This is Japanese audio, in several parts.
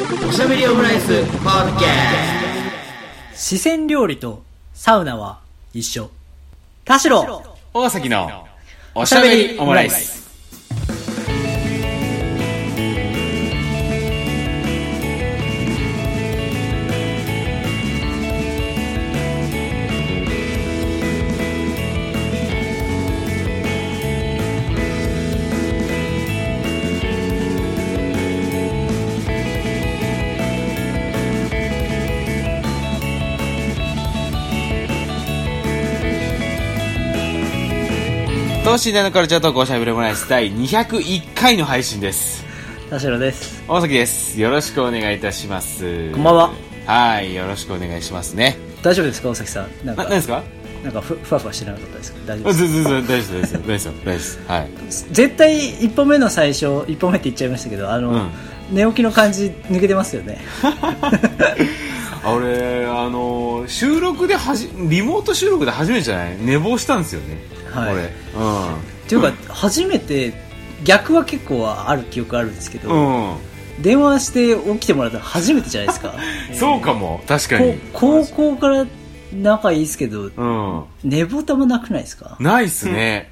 おしゃべりオムライスポッドキャ四川料理とサウナは一緒。田代大崎のおしゃべりオムライス。等身大のカルチャートークおしゃべりオムライス第201回の配信です。田代です。大崎です。よろしくお願いいたします。こんばんは。はい、よろしくお願いしますね。大丈夫ですか大崎さん。なんな、か、何ですか？なんかふ、ふわふわしてなかったですか？大丈夫あです大丈夫です。大丈夫ですよ。大丈夫です。はい。絶対一歩目の最初、一歩目って言っちゃいましたけど、あの、うん寝起きの感じ抜けてますよね。あ俺、あのー、収録ではじ、リモート収録で初めてじゃない？寝坊したんですよね。はい俺。っていうか、初めて、逆は結構ある記憶あるんですけど、うん。うん。電話して起きてもらったの初めてじゃないですか。そうかも。確かこに。高校から仲いいですけど、うん。寝坊たまなくないですか？ないっすね。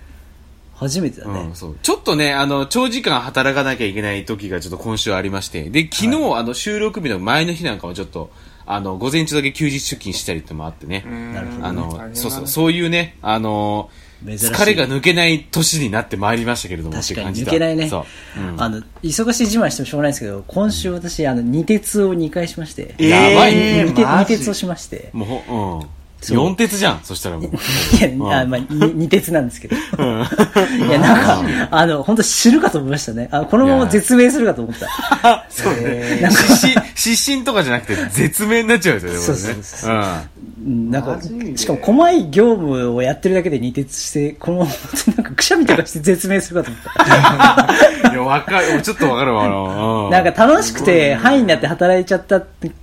初めてだね。うん、そう。ちょっとね、あの、長時間働かなきゃいけない時がちょっと今週ありまして、で、昨日、あの、収録日の前の日なんかはちょっと、あの、午前中だけ休日出勤したりってのもあってね。あの、そうそう、そういうね、あの、疲れが抜けない年になってまいりましたけれども、確かにってう感じだ抜けないね。あの、忙しい自慢してもしょうがないんですけど、今週私、あの、二鉄を2回しまして。えーやばいね。二鉄をしまして。もうほ、うん。四鉄じゃん、そしたらもう。いや、うんあまあ、に二鉄なんですけど。いや、なんか、あの、本当死ぬかと思いましたね。あこのまま絶命するかと思った。そうね。なんか失神、失神とかじゃなくて、絶命になっちゃうんですよね。そうそうそううん。うんなんか、しかも、細い業務をやってるだけで二鉄して、このまま、なんか、くしゃみとかして絶命するかと思った。いや、わかる、ちょっとわかるわ、あの、うん。なんか楽しくて、範囲になって働いちゃった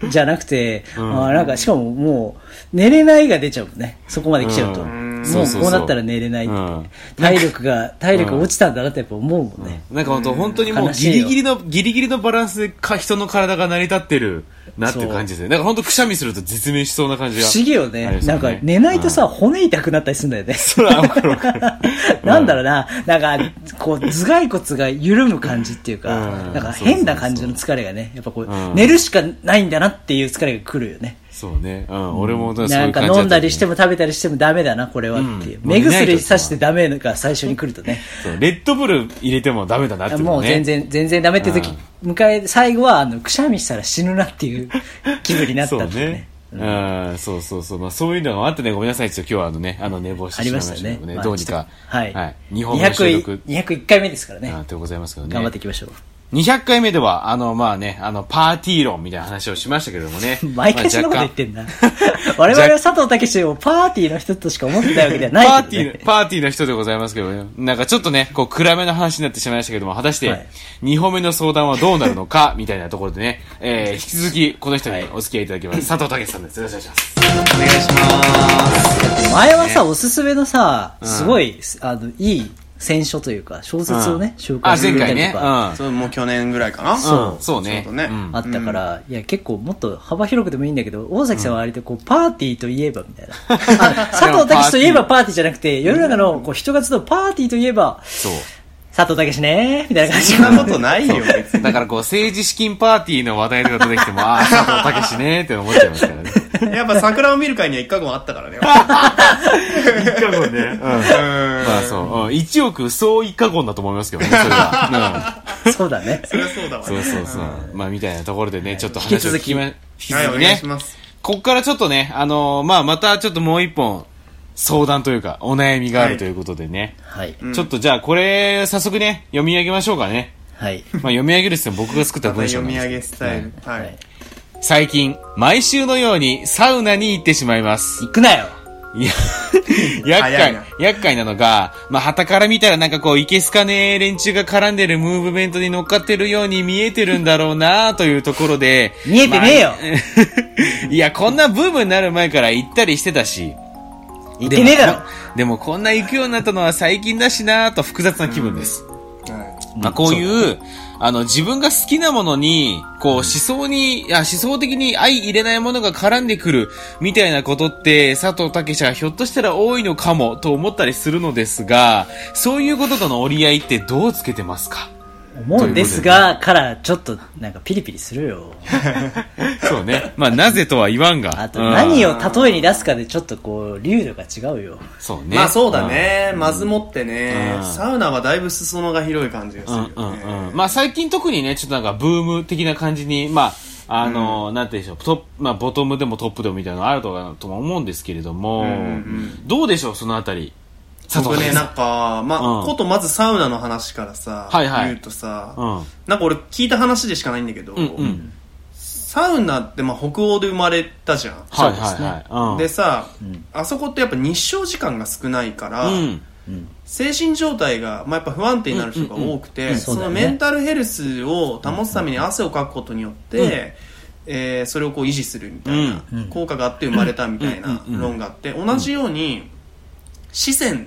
じゃなくて、んあなんかしかももう、寝れないが出ちゃうもんね。そこまで来ちゃうと。うんもそうこうなったら寝れないってうん体力が、体力落ちたんだなってやっぱ思うもんね。なんか本当本当にもうギリギリの、ギリギリのバランスでか人の体が成り立ってるなっていう感じですね。なんか本当くしゃみすると絶命しそうな感じが。不思議よね。なんか寝ないとさ、骨痛くなったりするんだよね。それはわかるわかる。なんだろうな、なんか、こう、頭蓋骨が緩む感じっていうか、うんなんか変な感じの疲れがね、やっぱこう、うん寝るしかないんだなっていう疲れが来るよね。そうね。うん。俺もそういうなんか感じ飲んだりしても。も食べたりしてもダメだな、これはっていう。うん目薬さしてダメが最初に来るとね。そうレッドブル入れてもダメだなってね。もう全然、全然ダメって時、迎え、最後は、あの、くしゃみしたら死ぬなっていう 気分になったそうっていうね。うん、そうそうそう。まあ、そういうのがあってね、ごめんなさい。今日はあのね、あの、寝坊してあしまいましたたけどね。まあどうにかはい。はい。日本の収録200、201回目ですからね。あでございますけどね。頑張っていきましょう。200回目では、あの、まあね、あの、パーティー論みたいな話をしましたけれどもね。毎回そんなこと言ってんんだ。我々は佐藤健をパーティーの人としか思ってないわけではないね。パーティー、パーティーの人でございますけどね。なんかちょっとね、こう暗めの話になってしまいましたけども、果たしてはい、2本目の相談はどうなるのか、みたいなところでね、えー、引き続き、この人にお付き合いいただきます。佐藤健さんです。よろしくお願いします。お願いします前はさ、おすすめのさ、すごい、あの、いい選書というか、小説をね、紹あ、介して前回ね。くれたりとか。うん。それもう去年ぐらいかなそうそうね。ちょうどねんあったから、いや、結構もっと幅広くでもいいんだけど、大崎さんは割とこう、パーティーといえばみたいな。あ 佐藤健といえばパーティーじゃなくて、世の中のこう人が集うパーティーといえば、そう。佐藤健ねみたいな感じそんなことないよ、別に。だからこう、政治資金パーティーの話題とか出てきても、ああ、佐藤健ねって思っちゃいますからね。やっぱ桜を見る会には一過言あったからね。一過言ね。うん。まあそう。うん。一億総一過言だと思いますけどね、それは。そうだね。そりゃそうだわうん。ね。そうそうそう。まあみたいなところでね、ちょっと話を聞きま、引きはい、お続きね願いし。ます。こっからちょっとね、あのーまあまたちょっともう一本、相談というか、お悩みがあるということでね。はい。ちょっとじゃあこれ、早速ね、読み上げましょうかね。はい。まあ読み上げるっつっても僕が作った文章なんです読み上げスタイル。ははいい。最近、毎週のようにサウナに行ってしまいます。行くなよいや、厄介厄介なのが、まあ、旗から見たらなんかこう、いけすかねえ連中が絡んでるムーブメントに乗っかってるように見えてるんだろうな というところで。見えてねえよまあ いや、こんなブームになる前から行ったりしてたし。行ってねえだろでもでもこんな行くようになったのは最近だしなと複雑な気分です。まあ、こういう、あの、自分が好きなものに、こう、思想に、いや、思想的に相入れないものが絡んでくる、みたいなことって、佐藤健はひょっとしたら多いのかも、と思ったりするのですが、そういうこととの折り合いってどうつけてますか？思うんですが、からちょっとなんかピリピリするよ。そうね。まあ、なぜとは言わんが。あとうん何を例えに出すかでちょっとこう、流度が違うよ。そうね。まあそうだね。まずもってねうん、サウナはだいぶ裾野が広い感じがすうん。るうんよね。うんうん。まあ最近特にね、ちょっとなんかブーム的な感じに、まあ、あの、なんて言うんでしょう、トップ、まあボトムでもトップでもみたいなのがあるとかなとも思うんですけれども、うんうんどうでしょう、そのあたり。僕ね、さなんか、まうん。あ、ことまずサウナの話からさ、はいはい。言うとさ、うん。なんか俺聞いた話でしかないんだけど、うんうん。サウナってまあ北欧で生まれたじゃん。はいそうですね。はいはい。うん。でさ、ん。あそこってやっぱ日照時間が少ないから、うん。精神状態が、まあ、やっぱ不安定になる人が多くて、うん。そのメンタルヘルスを保つために汗をかくことによって、えーそれをこう維持するみたいなうん。効果があって生まれたみたいなうん。うん。論があって、同じように、四川、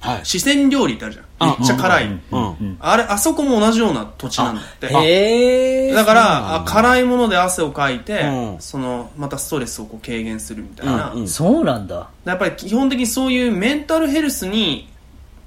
はい。四川料理ってあるじゃん。めっちゃ辛い。うん。あれ、あそこも同じような土地なんだって。へえ。だから、あ辛いもので汗をかいて、うんその、またストレスをこう軽減するみたいな。うんうんそうなんだ。やっぱり基本的にそういうメンタルヘルスに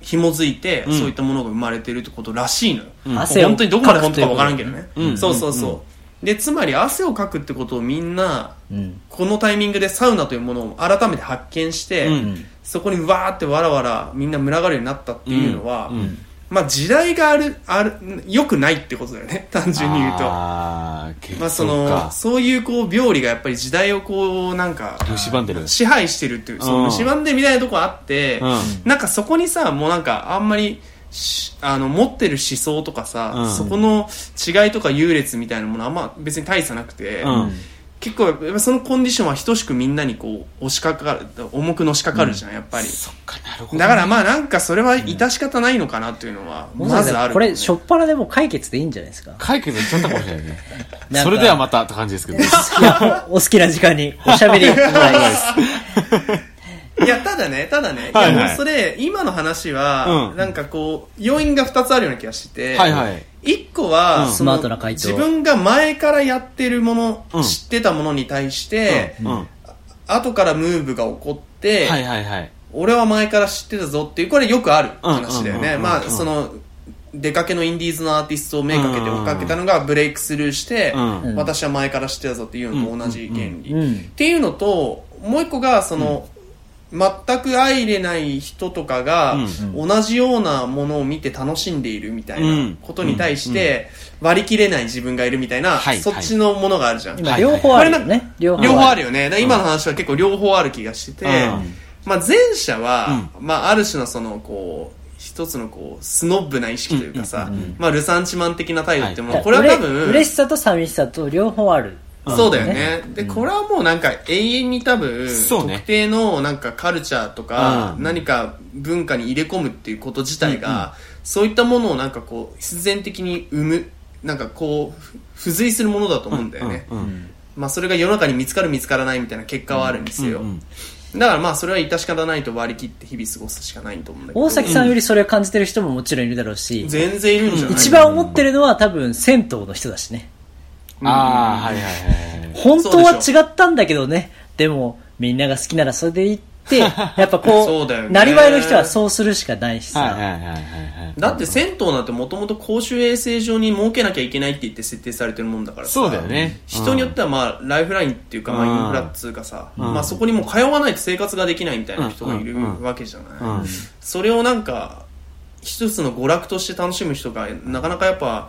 紐づいて、うんそういったものが生まれてるってことらしいのよ。うん汗を本当にどこまで本当かわからんけどね。うんそうそうそう。で、つまり汗をかくってことをみんな、うん。このタイミングでサウナというものを改めて発見して、うんそこにわーってわらわらみんな群がるようになったっていうのは、うんうんまあ時代がある、ある、良くないってことだよね。単純に言うと。あまあその、かそういうこう病理がやっぱり時代をこうなんか、蝕んでる。支配してるっていう、そううん蝕んでるみたいなとこあって、うんなんかそこにさ、もうなんかあんまり、しあの、持ってる思想とかさ、うんそこの違いとか優劣みたいなものはあんま別に大差なくて、うん結構やっぱそのコンディションは等しくみんなにこう、押しかかる、重くのしかかるじゃん、やっぱり。そっか、なるほどね。だからまあなんかそれは致し方ないのかなっていうのは、まずある、これ、しょっぱなでも解決でいいんじゃないですか。解決いっちゃったかもしれないね。それではまたって感じですけど。いや、お好きな時間におしゃべりもらいます。いや、ただね、ただね、はいはいいやもうそれ、今の話は、うんなんかこう、要因が2つあるような気がしてて、はいはい。一個は、うん。そのスマートな回答。自分が前からやってるもの、うん。知ってたものに対して、うん。はい後からムーブが起こって、はいはい。俺は前から知ってたぞっていう、これよくある話だよね。うん。うん。うん。うんまあ、その、出かけのインディーズのアーティストを目かけて追っかけたのがブレイクスルーして、うん。私は前から知ってたぞっていうのと同じ原理。うん。っていうのと、もう一個が、その、全く相入れない人とかが、同じようなものを見て楽しんでいるみたいなことに対して、割り切れない自分がいるみたいな、はいそっちのものがあるじゃん。今、両方あるよね。両両方あるよ。よね。今の話は結構両方ある気がしてて、うん。まあ前者は、まあある種のその、こう、一つのこう、スノッブな意識というかさ、まあルサンチマン的な態度っていうもの、これは多分、嬉しさと寂しさと両方ある。そうだよね。で、これはもうなんか永遠に多分、そうね特定のなんかカルチャーとか、うん何か文化に入れ込むっていうこと自体が、そういったものをなんかこう、必然的に生む、なんかこう、ふ付随するものだと思うんだよね。まあそれが世の中に見つかる見つからないみたいな結果はあるんですよ。だからまあそれは致し方ないと割り切って日々過ごすしかないと思うんだけど。大崎さんよりそれを感じてる人ももちろんいるだろうし、全然いるんじゃない一番思ってるのは多分銭湯の人だしね。ああ、はいはいはい。本当は違ったんだけどね。でも、みんなが好きならそれでいって、やっぱこう、なりわいの人はそうするしかないしさ。はいはいはいはいはい。だって銭湯なんてもともと公衆衛生上に設けなきゃいけないって言って設定されてるもんだからさ。そうだよね。人によってはまあライフラインっていうかまあうんインフラっつうかさ、まあそこにもう通わないと生活ができないみたいな人がいるわけじゃない、うん。それをなんか一つの娯楽として楽しむ人がなかなかやっぱ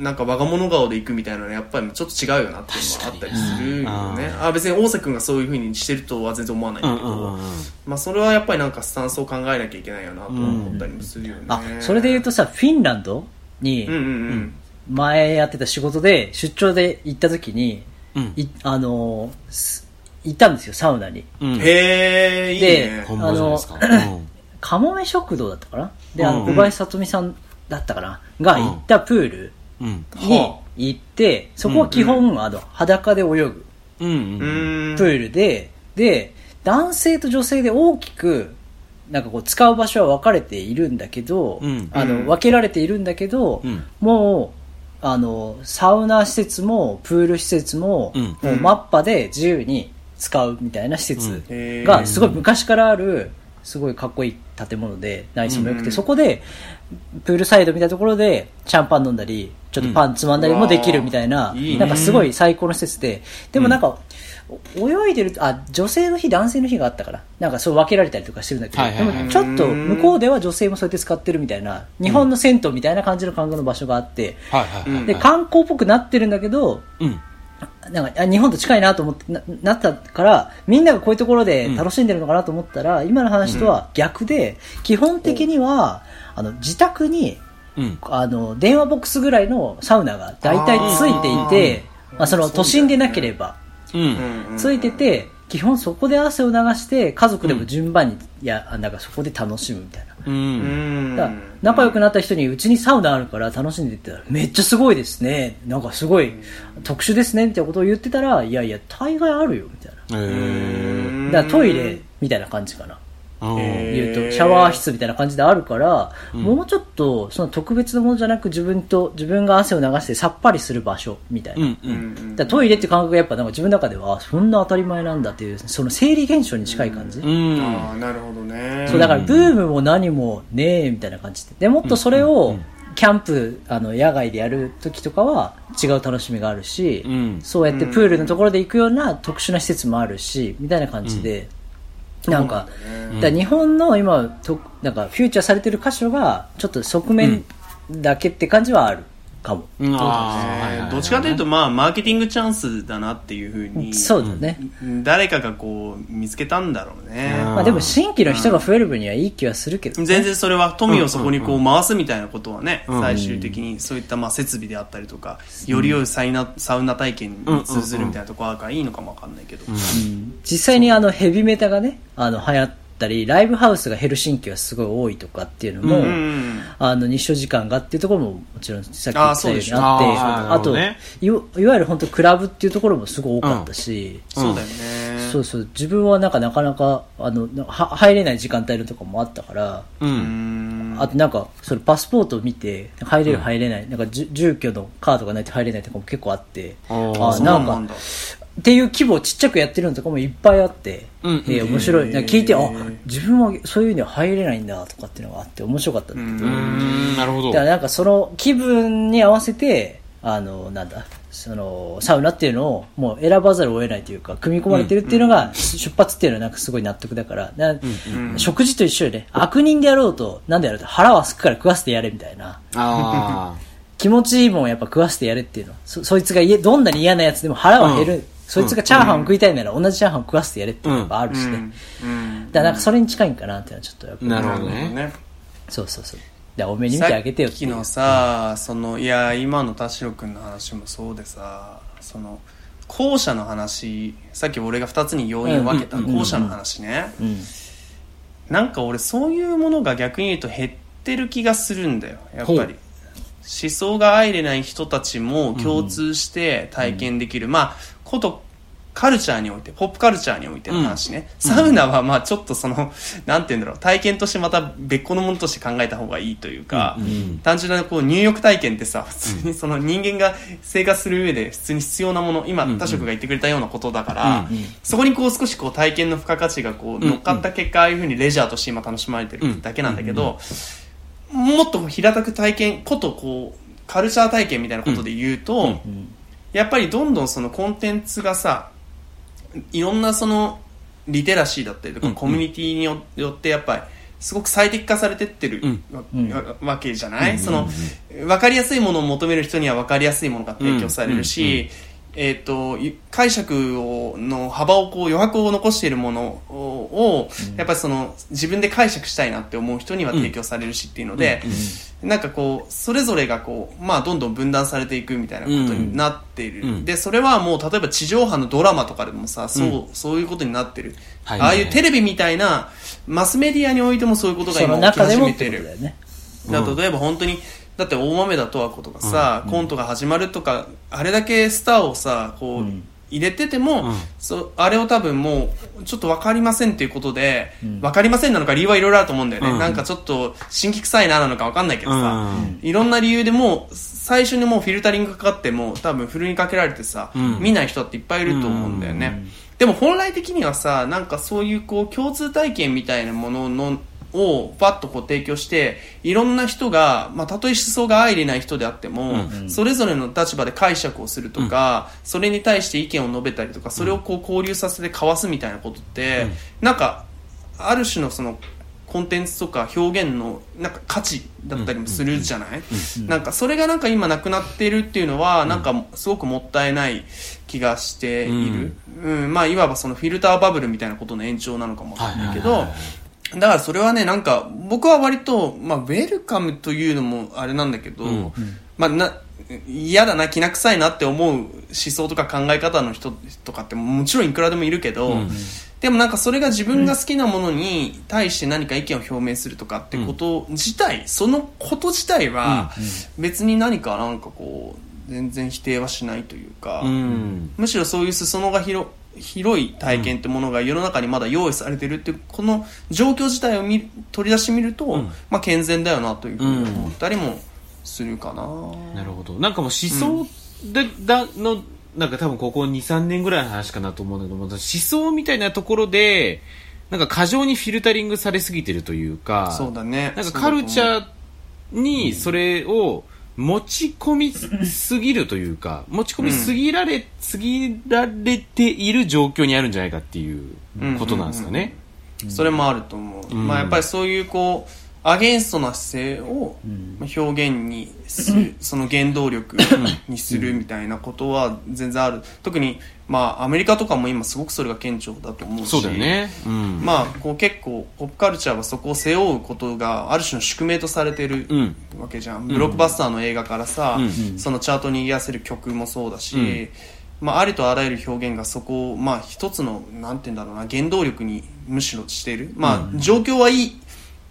なんか我が物顔で行くみたいなのはやっぱりちょっと違うよなっていうのはあったりするよね、あ別に大崎君がそういうふうにしてるとは全然思わないんだけど、うんうんうん。うんまあそれはやっぱりなんかスタンスを考えなきゃいけないよなと思ったりもするよね、あ、それで言うとさ、フィンランドにうんうんうん。前やってた仕事で出張で行った時に、うん。いあの行ったんですよ、サウナに。うん。へえいいでね本場じゃないですか？もめ食堂だったかな？で、あの、うん小林聡美さんだったかな？が行ったプール。うん。には行って、そこは基本、あの、裸で泳ぐ。うんううん。ーん。プールで、で、男性と女性で大きくなんかこう使う場所は分かれているんだけど、うん。あのうん。分けられているんだけど、うん。もうあのサウナ施設もプール施設も,、うん。もうマッパで自由に使うみたいな施設がすごい昔からあるすごいかっこいい建物で内装も良くて、うん。そこでプールサイドみたいなところでシャンパン飲んだりちょっとパンつまんだりもできるみたいな、うんいいね。なんかすごい最高の施設ででもなんか、お泳いでるとあ女性の日男性の日があったからなんかそう分けられたりとかしてるんだけど、はいはいはい。でもちょっと向こうでは女性もそうやって使ってるみたいな日本の銭湯みたいな感じの感覚の場所があって、はいはいはい。で観光っぽくなってるんだけどうん。なんかあ日本と近いなと思ってななったからみんながこういうところで楽しんでるのかなと思ったら、今の話とは逆で基本的にはあの自宅にうん。あの電話ボックスぐらいのサウナが大体ついていてまあ、その都心でなければ。うん。ついてて基本そこで汗を流して家族でも順番に、いやあなんかそこで楽しむみたいな。う。うん。んだから仲良くなった人にうちにサウナあるから楽しんでって言ったらめっちゃすごいですね。なんかすごい特殊ですねみたいなことを言ってたらいやいや大概あるよみたいな。だからトイレみたいな感じかな言うとシャワー室みたいな感じであるから、もうちょっとその特別なものじゃなく自分と自分が汗を流してさっぱりする場所みたいな、うん。う。うん。んだトイレって感覚がやっぱなんか自分の中ではあそんな当たり前なんだっていうその生理現象に近い感じ、うん。ああなるほどね。そうだからブームも何もねえみたいな感じで。でもっとそれをキャンプあの野外でやる時とかは違う楽しみがあるし、うん。そうやってプールのところで行くような特殊な施設もあるしみたいな感じで、なんか。だ日本の今となんかフューチャーされてる箇所がちょっと側面だけって感じはあるかも、あーどっちかというとまあマーケティングチャンスだなっていうふうにそうだね、誰かがこう見つけたんだろうね。うん。まあ、でも新規の人が増える分にはいい気はするけど、ね、全然それは富をそこにこう回すみたいなことはね、うん。最終的にそういったまあ設備であったりとか、より良いサイナサウナ体験に通ずるみたいなところがいいのかもわかんないけど、実際にあのヘビメタがねあの流行ったりライブハウスがヘルシンキはすごい多いとかっていうのも、うんうんあの日照時間がっていうところももちろんさっき言ったようにあってああとね。いわいわゆる本当クラブっていうところもすごい多かったし、そうだよね。そうそう自分はなんかなかなかあのは入れない時間帯のとかもあったから、う。うん。んあとなんかそれパスポートを見て入れる入れない、なんかじゅ住居のカードがないと入れないとかも結構あってあなんかっていう規模をちっちゃくやってるのとかもいっぱいあって、うんえー面白い。聞いて、あ自分はそういうには入れないんだとかっていうのがあって面白かったんだけど、なるほどだか。らなんかその気分に合わせて、あの、なんだ、その、サウナっていうのをもう選ばざるを得ないというか、組み込まれてるっていうのが、出発っていうのはなんかすごい納得だから、な食事と一緒でね、悪人でやろうと、なんでやろうと、腹はすくから食わせてやれみたいな。あ 気持ちいいもんやっぱ食わせてやれっていうの。そ、そいつが家どんなに嫌なやつでも腹は減る。うんそいつがチャーハンを食いたいなら同じチャーハンを食わせてやれっていうのがあるしね。うんうんだからなんかそれに近いんかなっていうのはちょっとやっぱあ。なるほどね。そうそうそう。だからお目に見てあげてよってさっきのさ、そのいや今の田代君の話もそうでさその後者の話さっき俺が2つに要因を分けたうん後者の話ね、うん。なんか俺そういうものが逆に言うと減ってる気がするんだよやっぱり思想が相入れない人たちも共通して体験できる、まあことカルチャーにおいてポップカルチャーにおいての話ね、サウナはまあちょっとそのなんて言うんだろう。体験としてまた別個のものとして考えた方がいいというか、単純なこう入浴体験ってさ普通にその人間が生活する上で普通に必要なもの今田代君が言ってくれたようなことだから、そこにこう少しこう体験の付加価値がこう乗っかった結果、ああいうふうにレジャーとして今楽しまれてるだけなんだけど、もっと平たく体験ことこうカルチャー体験みたいなことで言うと、やっぱりどんどんそのコンテンツがさいろんなそのリテラシーだったりとか、コミュニティによよってやっぱりすごく最適化されてってるわ,、わけじゃない、その分かりやすいものを求める人には分かりやすいものが提供されるし、えー、とい解釈をの幅をこう余白を残しているものを、やっぱりその自分で解釈したいなって思う人には提供されるしっていうので、なんかこうそれぞれがこう、まあ、どんどん分断されていくみたいなことになっている、うん。でそれはもう例えば地上波のドラマとかでもさそう,、そういうことになってる、はい。ああいうテレビみたいなマスメディアにおいてもそういうことが今起き始めてる。だ例えば本当にだって大豆田十和子とかさ、コントが始まるとかあれだけスターをさこう、入れてても、うん。そうあれを多分もうちょっと分かりませんっていうことで、分かりませんなのか理由はいろいろあると思うんだよね、うん。なんかちょっと新規臭いななのか分かんないけどさ、うん。いろんな理由でもう最初にもうフィルタリングかかっても多分フルにかけられてさ、うん。見ない人っていっぱいいると思うんだよね、でも本来的にはさなんかそういうこう共通体験みたいなもののをパッとこう提供していろんな人が、まあ、たとえ思想が相入れない人であっても、それぞれの立場で解釈をするとか、それに対して意見を述べたりとかそれをこう交流させて交わすみたいなことって、なんかある種のそのコンテンツとか表現のなんか価値だったりもするじゃない、なんかそれがなんか今なくなってるっていうのはなんかすごくもったいない気がしている、うん。まあいわばそのフィルターバブルみたいなことの延長なのかもしれないけど、だからそれはねなんか僕は割と、まあ、ウェルカムというのもあれなんだけど、ん。まあな嫌だなきな臭いなって思う思想とか考え方の人とかってもちろんいくらでもいるけど、でもなんかそれが自分が好きなものに対して何か意見を表明するとかってこと自体、そのこと自体は別に何かなんかこう全然否定はしないというか、うん。むしろそういう裾野が広広い体験ってものが世の中にまだ用意されてるっていうこの状況自体を見取り出してみると、ん。まあ健全だよなというふうに思ったりもするかな、なるほど。なんかもう思想で、だの、なんか多分ここ2、3年ぐらいの話かなと思うんだけども、思想みたいなところで、なんか過剰にフィルタリングされすぎてるというか、そうだね。なんかカルチャーにそれを持ち込みすぎるというか、持ち込みすぎられ、すぎられている状況にあるんじゃないかっていうことなんですかね。それもあると思う、ん。まあ、やっぱりそういうこうアゲンストな姿勢をまあ表現にする、その原動力にするみたいなことは全然ある。特に、まあ、アメリカとかも今すごくそれが顕著だと思うし。そうだよね。うん。まあ、こう結構ポップカルチャーはそこを背負うことがある種の宿命とされてるうん。わけじゃん、ブロックバスターの映画からさ、うん。そのチャートに言わせる曲もそうだし、まあ、ありとあらゆる表現がそこを、まあ、一つのなんて言うんだろうな原動力にむしろしている、まあ、状況はいい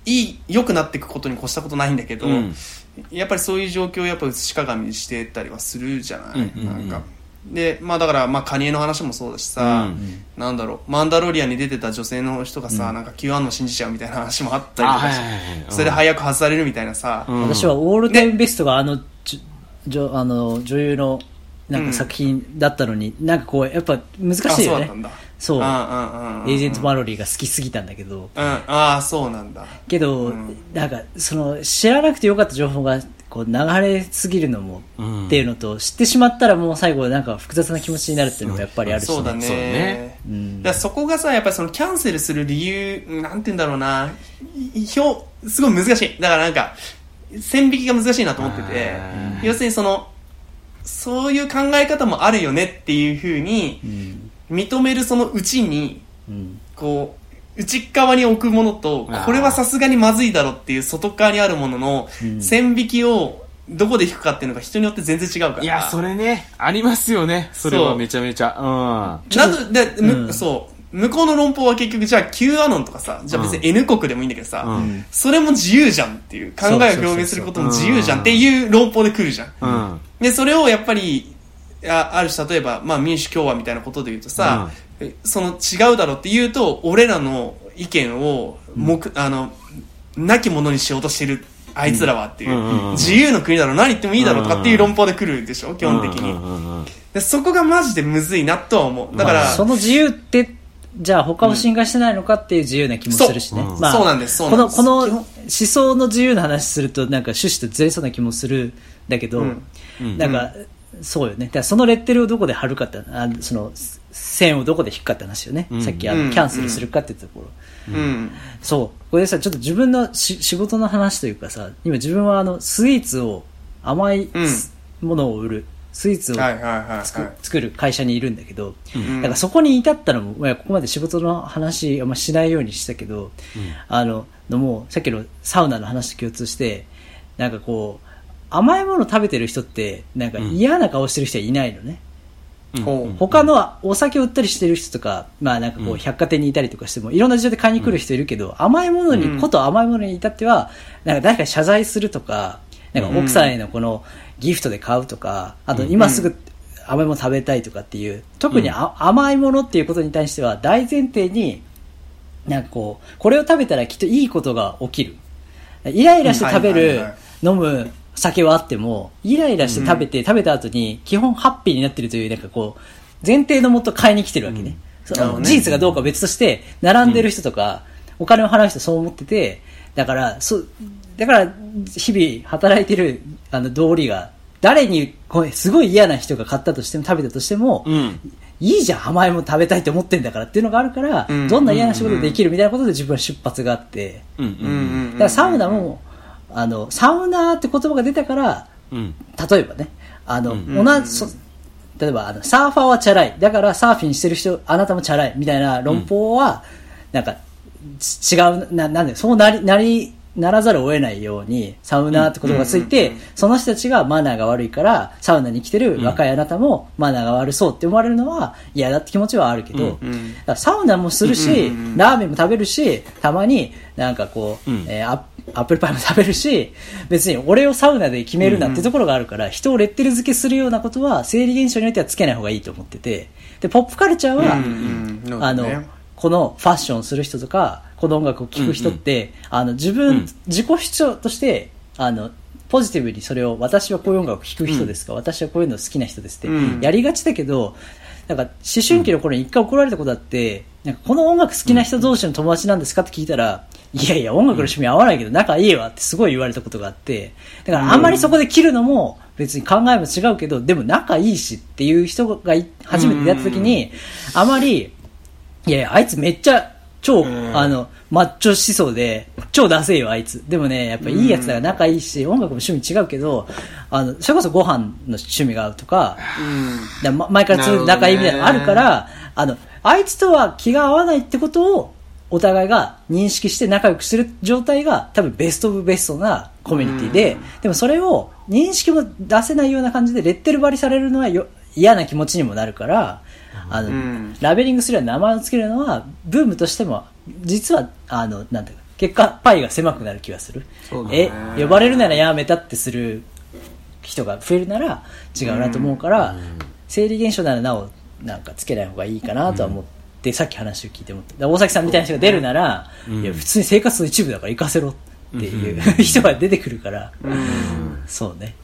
いい良くなっていくことに越したことないんだけど、うん。やっぱりそういう状況をやっぱ映し鏡にしてたりはするじゃない、うんうんうん。なんかでまあだからまあカニエの話もそうだしさ、うん。なんだろうマンダロリアンに出てた女性の人がさ、なんか Q アンの信じちゃうみたいな話もあったりとかしうん。それで早く外されるみたいなさ、うん。私はオールタイムベストがあの、じょじょあの女優のなんか作品だったのに、なんかこうやっぱ難しいあそうよねそう。うんうんうんうんエージェント・マロリーが好きすぎたんだけど。うん。ああそうなんだ。けど、なんかその知らなくてよかった情報がこう流れすぎるのも、うん。っていうのと知ってしまったらもう最後なんか複雑な気持ちになるっていうのもやっぱりあるし、そうだね。そうだね。うん。だそこがさやっぱりそのキャンセルする理由なんて言うんだろうな。い表すごい難しい。だからなんか線引きが難しいなと思ってて要するにそのそういう考え方もあるよねっていうふうにうん。認めるそのうちにうん。こう内側に置くものとこれはさすがにまずいだろっていう外側にあるもののうん。線引きをどこで引くかっていうのが人によって全然違うから。いや、それね、ありますよね。それはめちゃめちゃ。などで、むうん。そう。向こうの論法は結局じゃあ Q アノンとかさじゃあ別に N 国でもいいんだけどさ、うん。それも自由じゃんっていう考えを表明することも自由じゃんっていう論法で来るじゃん、うん。うん。でそれをやっぱりあある種例えば、まあ、民主共和みたいなことで言うとさ、えその違うだろうって言うと俺らの意見をもく、あのなきものにしようとしてるあいつらはっていう、うんうんうん自由の国だろう何言ってもいいだろうとかっていう論法で来るでしょ基本的に、うんうん。うんでそこがマジでむずいなとは思う。だから、その自由ってじゃあ他を侵害してないのかっていう自由な気もするしね、まあ、そうなんですこのこの思想の自由な話するとなんか趣旨とずれそうな気もするんだけど、うん。うん。なんか、そうよね。だからそのレッテルをどこで貼るかってあその線をどこで引くかって話よね、うん。さっきあの、うん。キャンセルするかってところ、うん。そう。これさちょっと自分のし仕事の話というかさ今自分はあのスイーツを甘いものを売る、スイーツを作作る会社にいるんだけど、ん。だからそこに至ったのも、まあここまで仕事の話あんましないようにしたけど、あののもさっきのサウナの話と共通してなんかこう甘いもの食べてる人ってなんか嫌な顔してる人はいないのね、他のお酒を売ったりしてる人とか、まあなんかこう百貨店にいたりとかしても、いろんな事情で買いに来る人いるけど、甘いものに、こと甘いものに至っては、なんか誰かに謝罪するとか、なんか奥さんへのこのギフトで買うとか、あと今すぐ、甘いもの食べたいとかっていう、特にあ、甘いものっていうことに対しては大前提に、なんかこう、これを食べたらきっといいことが起きる。イライラして食べる飲む酒はあっても、イライラして食べて、食べた後に基本ハッピーになってるという、なんかこう、前提のもと買いに来てるわけね。その事実がどうかは別として、並んでる人とか、お金を払う人そう思ってて、だから、そ、だから、日々働いてる、あの、道理が、誰に、こうすごい嫌な人が買ったとしても、食べたとしても、うん。いいじゃん、甘いもの食べたいって思ってんだからっていうのがあるから、うん。どんな嫌な仕事でできるみたいなことで自分は出発があって、だからサウナも、あの、サウナーって言葉が出たから、うん。例えばね、あの、ん同じ、そ例えば、あの、サーファーはチャラい。だからサーフィンしてる人、あなたもチャラい。みたいな論法は、なんか、ち違う、な、なんで、そうなり、なり、ならざるを得ないように、サウナーって言葉がついて、その人たちがマナーが悪いから、サウナに来てる若いあなたもマナーが悪そうって思われるのは嫌だって気持ちはあるけど、サウナもするし、ラーメンも食べるし、たまになんかこう、うん。えーアップルパイも食べるし、別に俺をサウナで決めるなってところがあるから、人をレッテル付けするようなことは、生理現象によってはつけない方がいいと思ってて、で、ポップカルチャーは、あのこのファッションする人とか、この音楽を聴く人って、あの、自分、うん。自己主張として、あの、ポジティブにそれを、私はこういう音楽を聴く人ですか、私はこういうの好きな人ですって、うん。やりがちだけど、なんか、思春期の頃に一回怒られたことあって、なんかこの音楽好きな人同士の友達なんですかって聞いたら、いやいや、音楽の趣味合わないけど仲いいわってすごい言われたことがあって、だからあんまりそこで切るのも別に考えも違うけど、でも仲いいしっていう人がい初めて出会った時に、あまり、いやいや、あいつめっちゃ超、ん。あの、マッチョ思想で、超ダセえよ、あいつ。でもね、やっぱいいやつだから仲いいし、音楽も趣味違うけど、あの、それこそご飯の趣味が合うとか、うん。だま前からずっと仲いいみたいなのがあるから、あの、あいつとは気が合わないってことを、お互いが認識して仲良くしてる状態が多分ベストオブベストなコミュニティで、でもそれを認識も出せないような感じでレッテル張りされるのはよ嫌な気持ちにもなるから、あの、うん。ラベリングするような名前をつけるのは、ブームとしても、実は、あの、なんていうか、結果、パイが狭くなる気がする。え、呼ばれるならやめたってする人が増えるなら違うなと思うから、生理現象ならなお、なんかつけない方がいいかなとは思って、さっき話を聞いて思っ大崎さんみたいな人が出るなら、いや、普通に生活の一部だから行かせろっていう、人が出てくるから、そうね。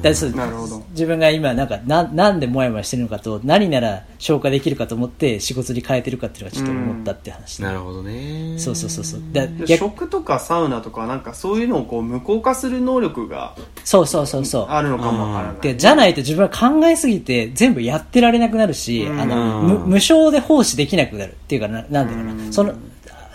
だほど。自分が今なんかななんでモヤモヤしてるのかと何なら消化できるかと思って仕事に変えてるかっていうのがちょっと思ったって話、なるほどね。そうそうそうそう。だ食とかサウナとかなんかそういうのをこう無効化する能力がそうそうそうそう。あるのかもわからない、でじゃないと自分は考えすぎて全部やってられなくなるし、うん。あの無無償で奉仕できなくなるっていうかななんていうかな、その、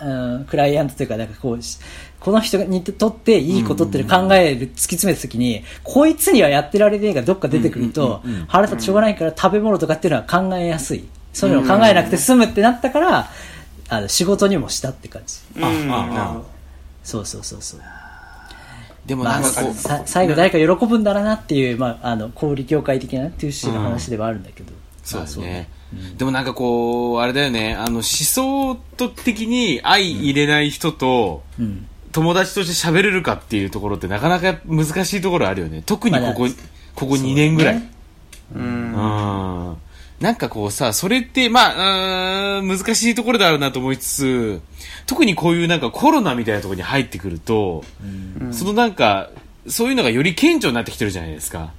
うん、クライアントというかなんかこうしこの人にとっていいことっていうのを考える、突き詰めた時にこいつにはやってられねえがどっか出てくると、腹立ってしょうがないから食べ物とかっていうのは考えやすい。そういうのを考えなくて済むってなったから、あの仕事にもしたって感じ。うん。ああなるほど。そうそうそうそう。でもまあ、なんかこう、さ最後誰か喜ぶんだろうなっていう、まあ、あの小売業界的なトゥーシーの話ではあるんだけど、そうですまでもなんかこう、あれだよね、あの、思想と的に相入れない人と、うん。友達として喋れるかっていうところってなかなか難しいところあるよね。特にここ、まあここ2年ぐらい。そううん。うん。なんかこうさ、それって、まあ、難しいところであるなと思いつつ、特にこういうなんかコロナみたいなところに入ってくると、そのなんか、そういうのがより顕著になってきてるじゃないですか。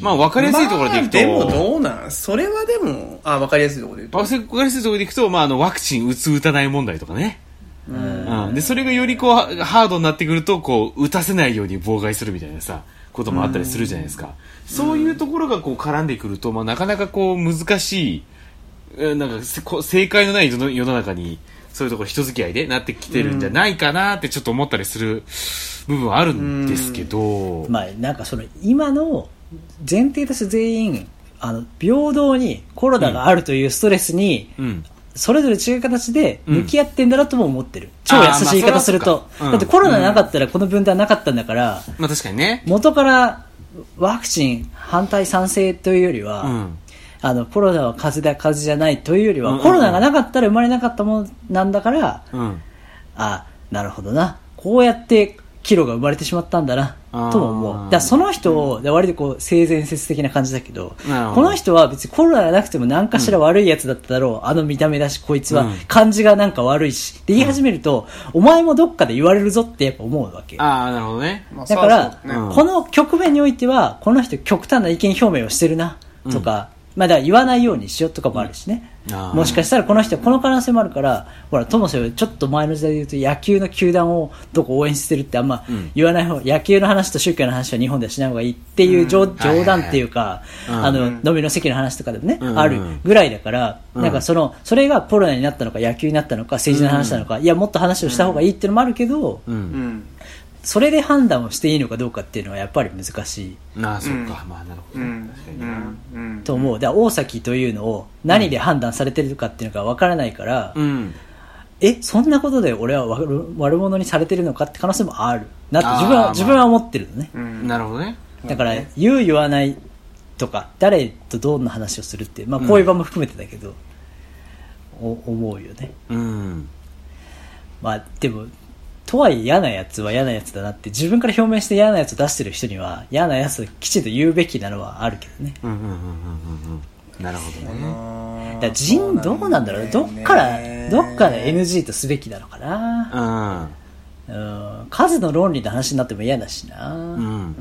まあ、わかりやすいところでいくと、まあでもどうなんそれはでもあ分かりやすいところで言うとわかりやすいところでいくと、まあ、あの、ワクチン打つ打たない問題とかね。うん、で、それがよりこう、ハハードになってくると、こう、打たせないように妨害するみたいなさ、こともあったりするじゃないですか。そういうところがこう絡んでくると、まあ、なかなかこう、難しい、えーなんか正解のない世の世の中に、そういうところ人付き合いでなってきてるんじゃないかなってちょっと思ったりする部分はあるんですけど、まあ、なんかその今の前提として全員あの平等にコロナがあるというストレスに、うん。それぞれ違う形で向き合ってんだなとも思ってる、超あー優しい言い方すると、うんだってコロナなかったらこの分断なかったんだから、まあ確かにね。元からワクチン反対賛成というよりは、うん。あのコロナは風邪だ風邪じゃないというよりは、うんうんうんコロナがなかったら生まれなかったものなんだから、うん。あなるほどなこうやって岐路が生まれてしまったんだな、とも思う。だその人を、割とこう、性善説的な感じだけど、この人は別にコロナがなくても何かしら悪いやつだっただろう、あの見た目だし、こいつは感じがなんか悪いし、って言い始めると、お前もどっかで言われるぞってやっぱ思うわけ。ああ、なるほどね。まあだから、そうそうね。うん。この局面においては、この人極端な意見表明をしてるな、とか、まあだから言わないようにしようとかもあるしね。あー。もしかしたらこの人はこの可能性もあるから、ほら、ともせちょっと前の時代で言うと野球の球団をどこ応援してるってあんまん。言わない方、野球の話と宗教の話は日本ではしない方がいいっていう冗,、冗談っていうか、はいはいあの、うん飲みの席の話とかでもね、うん。あるぐらいだから、うん。なんかその、それがコロナになったのか野球になったのか政治の話なのか、いやもっと話をした方がいいっていうのもあるけど、う。うんんそれで判断をしていいのかどうかっていうのはやっぱり難しいああ、そっか。まあ、なるほどね。うん確かにな。うんうんと思う。だから大崎というのを何で判断されてるかっていうのがわからないから、うん。え、そんなことで俺は悪悪者にされてるのかって可能性もある。なって自分は、まあ自分は思ってるのね。うんなるほどね。だから、言う言わないとか、誰とどんな話をするって、まあこういう場も含めてだけど、お思うよね。うん。まあでも、とはいえ嫌なやつは嫌なやつだなって自分から表明して嫌なやつを出してる人には嫌なやつをきちんと言うべきなのはあるけどね。うんうんうんうんうんうん。なるほどね。だから人どうなんだろう？ね。どっから、どっから NG とすべきなのかな？うん。うん、数の論理の話になっても嫌だしな。うだかん。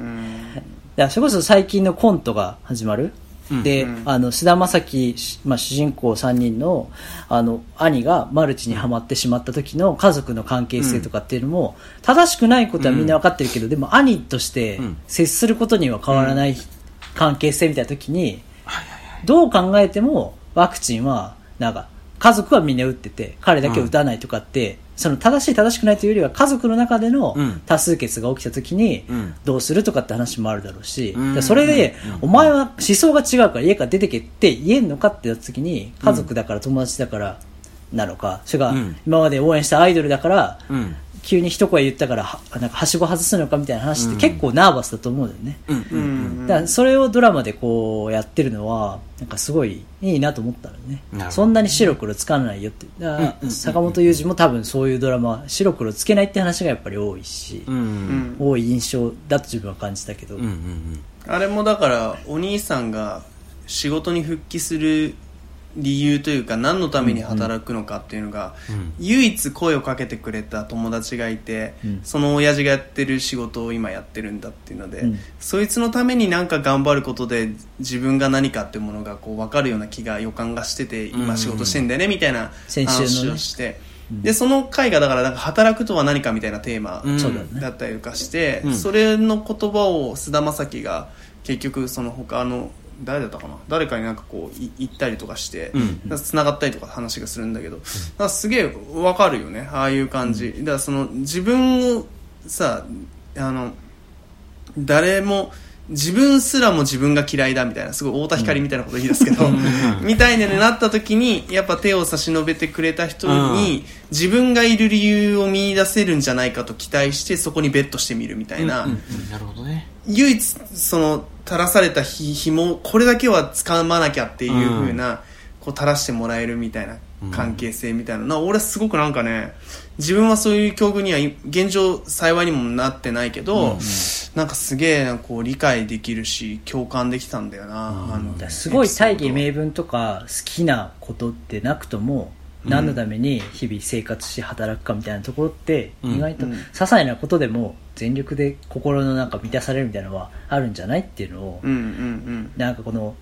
らそれこそ最近のコントが始まる？うん。で、うん。あの、菅田将暉、しまあ、主人公3人の、あの、兄がマルチにはまってしまった時の家族の関係性とかっていうのも、正しくないことはみんな分かってるけど、でも兄としてうん。接することには変わらない関係性みたいな時に。どう考えてもワクチンはなんか家族はみんな打ってて彼だけ打たないとかって、その正しい正しくないというよりは家族の中でのうん。多数決が起きた時にうん。どうするとかって話もあるだろうし、うん。それでうん。お前は思想が違うから家から出てけって言えんのかってやった時に家族だから友達だからなのかそれがうん。今まで応援したアイドルだからうん。急に一声言ったからはなんかはしご外すのかみたいな話って結構ナーバスだと思うんだよね。うんううん。んだからそれをドラマでこうやってるのはなんかすごいいいなと思ったのねそんなに白黒つかないよってだからうんうんうん坂本雄二も多分そういうドラマは白黒つけないって話がやっぱり多いしう、ん。うん。多い印象だと自分は感じたけど、うんうんあれもだからお兄さんが仕事に復帰する理由というか何のために働くのかっていうのが、うん。唯一声をかけてくれた友達がいて、うん。その親父がやってる仕事を今やってるんだっていうので、うん。そいつのためになんか頑張ることで自分が何かっていうものがこう分かるような気が予感がしてて今仕事してんだよねみたいな話をして、でその回がだからなんか働くとは何かみたいなテーマだったりとかして、うん。それの言葉を菅田将暉が結局その他の誰だったかな？誰かになんかこうい言ったりとかして、うん。ながったりとか話がするんだけど、なんかすげえわかるよねああいう感じ、だからその自分をさあの誰も自分すらも自分が嫌いだみたいなすごい太田光みたいなこと言い出すけど、みたいになった時にやっぱ手を差し伸べてくれた人に、自分がいる理由を見出せるんじゃないかと期待してそこにベットしてみるみたいな、うんうん。なるほどね。唯一その垂らされたひ紐これだけは掴まなきゃっていう風な、こう垂らしてもらえるみたいな関係性みたいな、な俺はすごくなんかね自分はそういう境遇にはい現状幸いにもなってないけど、なんかすげえこう理解できるし共感できたんだよな、あのだからすごい大義名分とか好きなことってなくとも何のために日々生活し働くかみたいなところってうん。意外とうん。些細なことでも全力で心のなんか満たされるみたいなのはあるんじゃないっていうのをなんかこの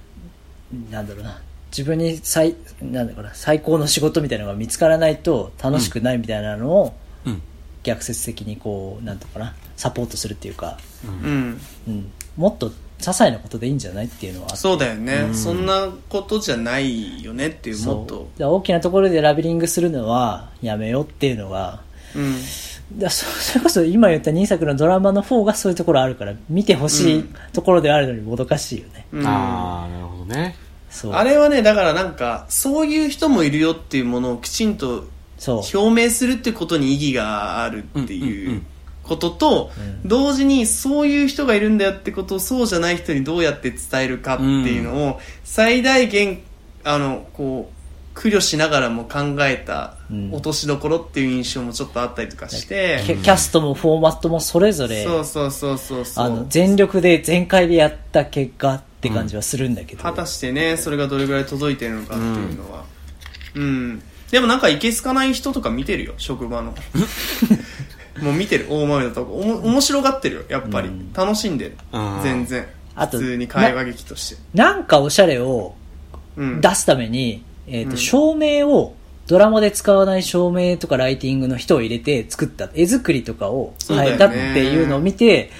なんだろうな。自分に最なんだろうな。最高の仕事みたいなのが見つからないと楽しくないみたいなのをうん。逆説的にこうなんとかな。サポートするっていうか、うんうん。うん、もっと些細なことでいいんじゃないっていうのはそうだよね、うん。そんなことじゃないよねっていうもっと。大きなところでラベリングするのはやめようっていうのが。うん。だからそそれこそ今言った2作のドラマの方がそういうところあるから見てほしいうん。ところであるのにもどかしいよね、うん。ああ、なるほどね。そう。あれはねだからなんかそういう人もいるよっていうものをきちんとそう。表明するってことに意義があるってう。んうんいううんことと、うん。同時にそういう人がいるんだよってことをそうじゃない人にどうやって伝えるかっていうのを最大限あのこう苦慮しながらも考えた落としどころっていう印象もちょっとあったりとかして、キャキャストもフォーマットもそれぞれ、そうそうそうそうそう。あの、全力で全開でやった結果って感じはするんだけど。果たしてねそれがどれぐらい届いてるのかっていうのは。うん、でもなんかいけすかない人とか見てるよ職場の もう見てる。大豆だとおも面白がってるよ。やっぱり、楽しんでる。うん全然。あと普通に会話劇として。なんかおしゃれをうん。出すために、えっ、と、うん。照明を、ドラマで使わない照明とかライティングの人を入れて作った、絵作りとかを変えたっていうのを見て、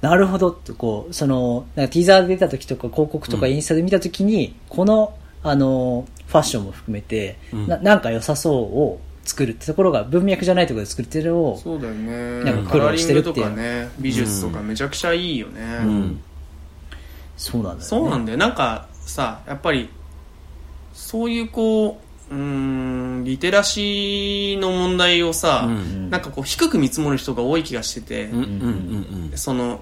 なるほどって、こう、その、なんかティーザーで出た時とか広告とかインスタで見た時に、この、あの、ファッションも含めて、うん。ななんか良さそうを作るってところが文脈じゃないところで作るっていうのを、そうだよね。なんか苦労してるっていう。グとかね美術とかめちゃくちゃいいよね、うん。そうなんだよね。そうなんだよ。なんかさやっぱりそういうこううーんリテラシーの問題をさ、うんなんかこう低く見積もる人が多い気がしてて、うんうんうん。その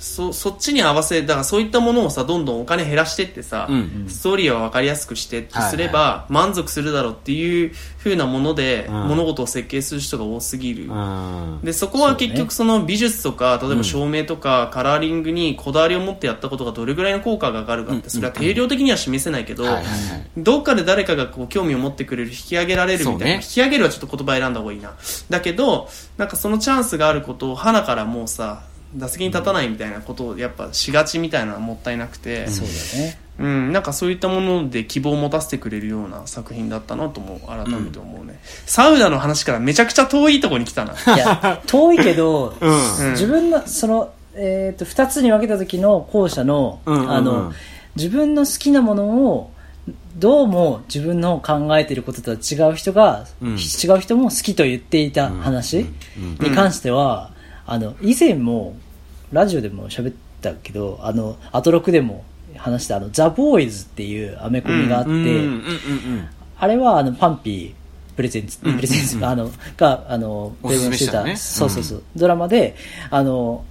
そそっちに合わせだからそういったものをさどんどんお金減らしてってさ、うんストーリーは分かりやすくしてってすれはいば満足するだろうっていう風なもので、うん。物事を設計する人が多すぎる、うん。うん。でそこは結局その美術とか、例えば照明とかカラーリングにこだわりを持ってやったことがどれぐらいの効果が上がるかってそれは定量的には示せないけど。どっかで誰かがこう興味を持ってくれる引き上げられるみたいな、ね。引き上げるはちょっと言葉選んだ方がいいな。だけどなんかそのチャンスがあることを花からもうさ打席に立たないみたいなことをやっぱしがちみたいなのはもったいなくて、そうだね。うん、なんかそういったもので希望を持たせてくれるような作品だったなとも改めて思うね、サウナの話からめちゃくちゃ遠いところに来たな。いや、遠いけど、うん。自分の、その、えっ、と、二つに分けた時の後者の、うんうんうん。あの、自分の好きなものを、どうも自分の考えていることとは違う人が、うん。違う人も好きと言っていた話うん。に関しては、あの、以前も、ラジオでも喋ったけど、あの、アトロクでも話した、あの、ザ・ボーイズっていうアメコミがあって、あれは、あの、パンピー、プレゼンツ、うんプレゼンツ、あの、が、あの、おすすめしたね。そうそうそう、ドラマで、あの、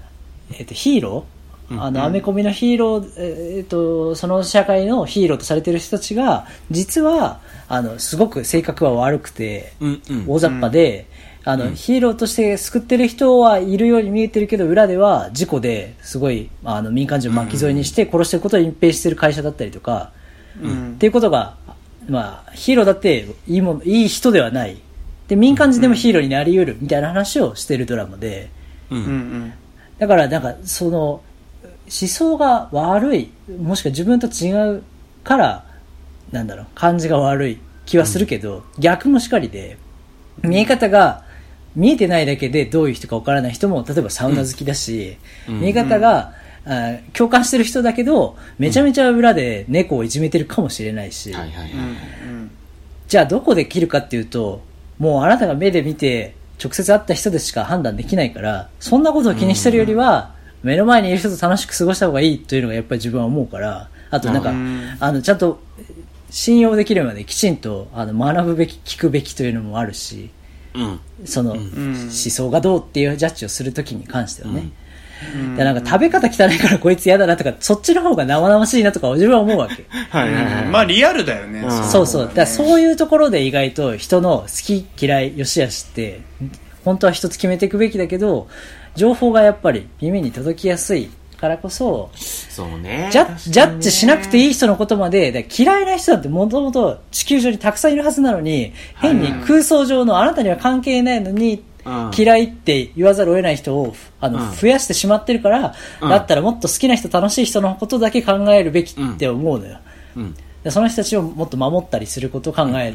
えっ、と、ヒーロー、うんあの、アメコミのヒーロー、えっ、と、その社会のヒーローとされてる人たちが、実は、あの、すごく性格は悪くて、うんうん。大雑把で、あの、ヒーローとして救ってる人はいるように見えてるけど、裏では事故ですごい、あの、民間人を巻き添えにして殺してることを隠蔽してる会社だったりとか、うん。っていうことが、まあ、ヒーローだっていいもん、いい人ではない。で、民間人でもヒーローになり得るみたいな話をしてるドラマで、ううんん。だからなんか、その、思想が悪い、もしくは自分と違うから、なんだろう、感じが悪い気はするけど、逆もしかりで、見え方が見えてないだけでどういう人かわからない人も、例えばサウナ好きだし、うん。見え方が、あー共感してる人だけど、めちゃめちゃ裏で猫をいじめてるかもしれないし、じゃあどこで切るかっていうと、もうあなたが目で見て、直接会った人でしか判断できないから、そんなことを気にしてるよりは、目の前にいる人と楽しく過ごした方がいいというのがやっぱり自分は思うから、あとなんか、うん。あの、ちゃんと信用できるまできちんとあの学ぶべき、聞くべきというのもあるし、うん。その、ん思想がどうっていうジャッジをするときに関してはね。うんでなんか食べ方汚いからこいつ嫌だなとか、そっちの方が生々しいなとか自分は思うわけ。はいはいはい。まあリアルだよね、うんそうそう。だからそういうところで意外と人の好き嫌い、良し悪しって、本当は一つ決めていくべきだけど、情報がやっぱり耳に届きやすいからこそ、そうね。ジャッジャッジしなくていい人のことまで、嫌いな人だってもともと地球上にたくさんいるはずなのに、変に空想上のあなたには関係ないのに、うん。嫌いって言わざるを得ない人をあの、うん。増やしてしまってるから、うん。だったらもっと好きな人、楽しい人のことだけ考えるべきって思うのよ。うん。でその人たちをもっと守ったりすることを考え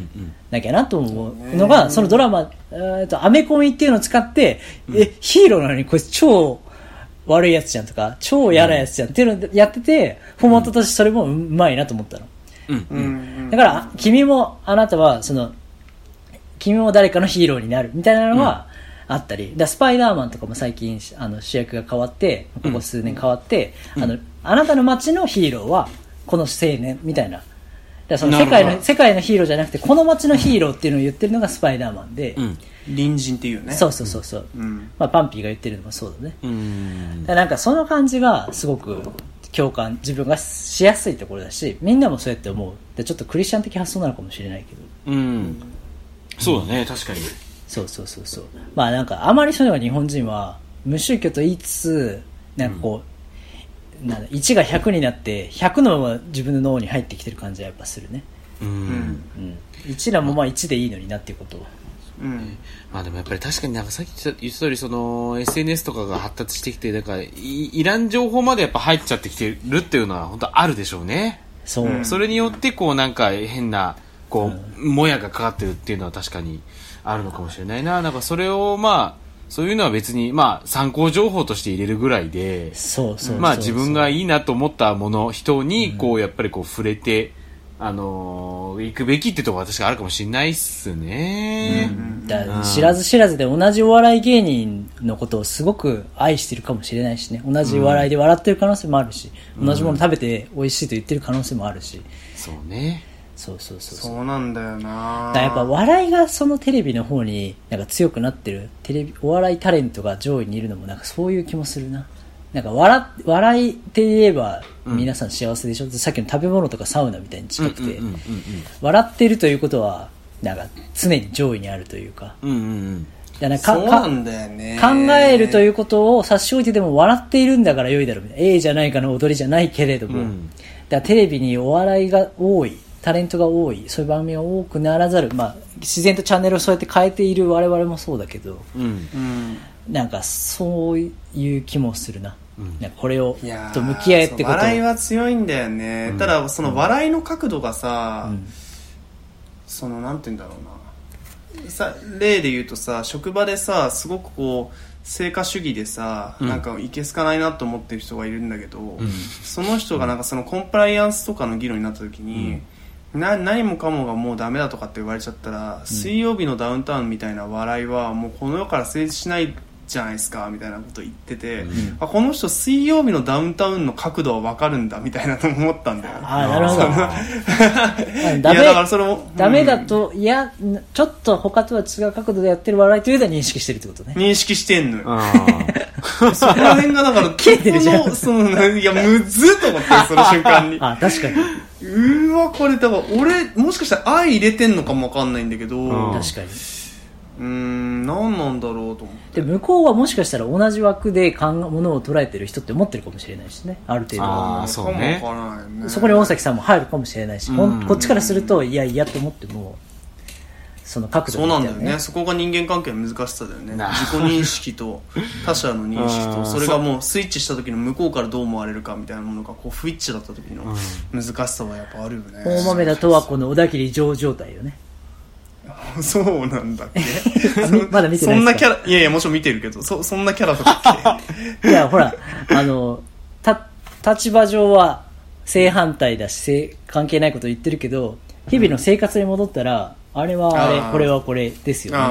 なきゃなと思うのが、そのドラマ、えーと、アメコミっていうのを使って、え、ヒーローなのにこいつ超悪いやつじゃんとか、超嫌なやつじゃんっていうのをやってて、フォーマットとしてそれもうまいなと思ったの。うん。うん。うん。だから、君も、あなたは、その、君も誰かのヒーローになるみたいなのはあったり、だスパイダーマンとかも最近あの主役が変わって、ここ数年変わって、あの、あなたの街のヒーローはこの青年みたいな。だその世界の、世界のヒーローじゃなくて、この街のヒーローっていうのを言ってるのがスパイダーマンで、うん。隣人っていうねそうそうそうそう。うんまあ、パンピーが言ってるのもそうだね。うん。なんかその感じがすごく共感、自分がしやすいところだし、みんなもそうやって思う。でちょっとクリスチャン的発想なのかもしれないけど。うん。そうだね、確かに。そうそうそうそう。まあなんか、あまりそういうのが日本人は、無宗教と言いつつ、なんかこう、なんだ、1が100になって、100のまま自分の脳に入ってきてる感じはやっぱするね。うん。うん。1らもまあ1でいいのになっていうことを。うんまあでもやっぱり確かになんかさっき言った通りその SNS とかが発達してきて、だからいいらん情報までやっぱ入っちゃってきてるっていうのは本当あるでしょうね。そう。うんそれによってこうなんか変な、こう、もやがかかってるっていうのは確かにあるのかもしれないな。なんかそれをまあ、そういうのは別にまあ参考情報として入れるぐらいで、そうそうそうまあ自分がいいなと思ったもの、人にこうやっぱりこう触れて、あのー行くべきってところは確かあるかもしれないっすね。だから知らず知らずで同じお笑い芸人のことをすごく愛してるかもしれないしね。同じ笑いで笑ってる可能性もあるし、同じもの食べて美味しいと言ってる可能性もあるし。そうね。そうそうそうそう。そうなんだよな。だやっぱ笑いがそのテレビの方になんか強くなってる。テレビお笑いタレントが上位にいるのもなんかそういう気もするななんか笑笑いって言えば皆さん幸せでしょ、さっきの食べ物とかサウナみたいに近くて、うんうん笑ってるということはなんか常に上位にあるというか。うんうんうん。だよね。考えるということを差し置いてでも笑っているんだから良いだろうみたいな。A じゃないかの踊りじゃないけれども、うん。だテレビにお笑いが多いタレントが多いそういう番組が多くならざる、まあ、自然とチャンネルをそうやって変えている我々もそうだけど。うん。うん。なんかそういう気もするな,、ん。なんかこれをと向き合えってこと。笑いは強いんだよね、ただその笑いの角度がさ、うん。そのなんて言うんだろうな。さ例で言うとさ職場でさすごくこう成果主義でさ、うん。なんかいけすかないなと思ってる人がいるんだけど、その人がなんかそのコンプライアンスとかの議論になった時に、な何もかもがもうダメだとかって言われちゃったら、水曜日のダウンタウンみたいな笑いはもうこの世から成立しないじゃないですかみたいなこと言ってて、あこの人水曜日のダウンタウンの角度は分かるんだみたいなと思ったんだよ。ああなるほど。あい ダメやだからそれもダメだと、いやちょっと他とは違う角度でやってる笑いというのは認識してるってことね。認識してんのよ。あ そこら辺がだから、切れてるじゃん。このその、いや、むずっと思って、その瞬間に。あ確かに。うーわ、これ、だから、俺、もしかしたら愛入れてんのかもわかんないんだけど、ん。う確かにーん、何なんだろうと思って。で向こうはもしかしたら同じ枠で考えものを捉えてる人って思ってるかもしれないしねある程度はあーそうねかもわからないね。そこに大崎さんも入るかもしれないし、うんこっちからするといやいやと思ってもその角度そうなんだよね。そこが人間関係の難しさだよね。な自己認識と 他者の認識と、うんそれがもうスイッチした時の向こうからどう思われるかみたいなものが、こう、不一致だった時の難しさはやっぱあるよね。大豆田とはこの小田切城状態よね そうなんだっけ？まだ見てないそんなキャラ、いやいや、もちろん見てるけど、そ、そんなキャラとかっ いやほらあのた立場上は正反対だし正関係ないこと言ってるけど日々の生活に戻ったら、あれはあれこれはこれですけよね。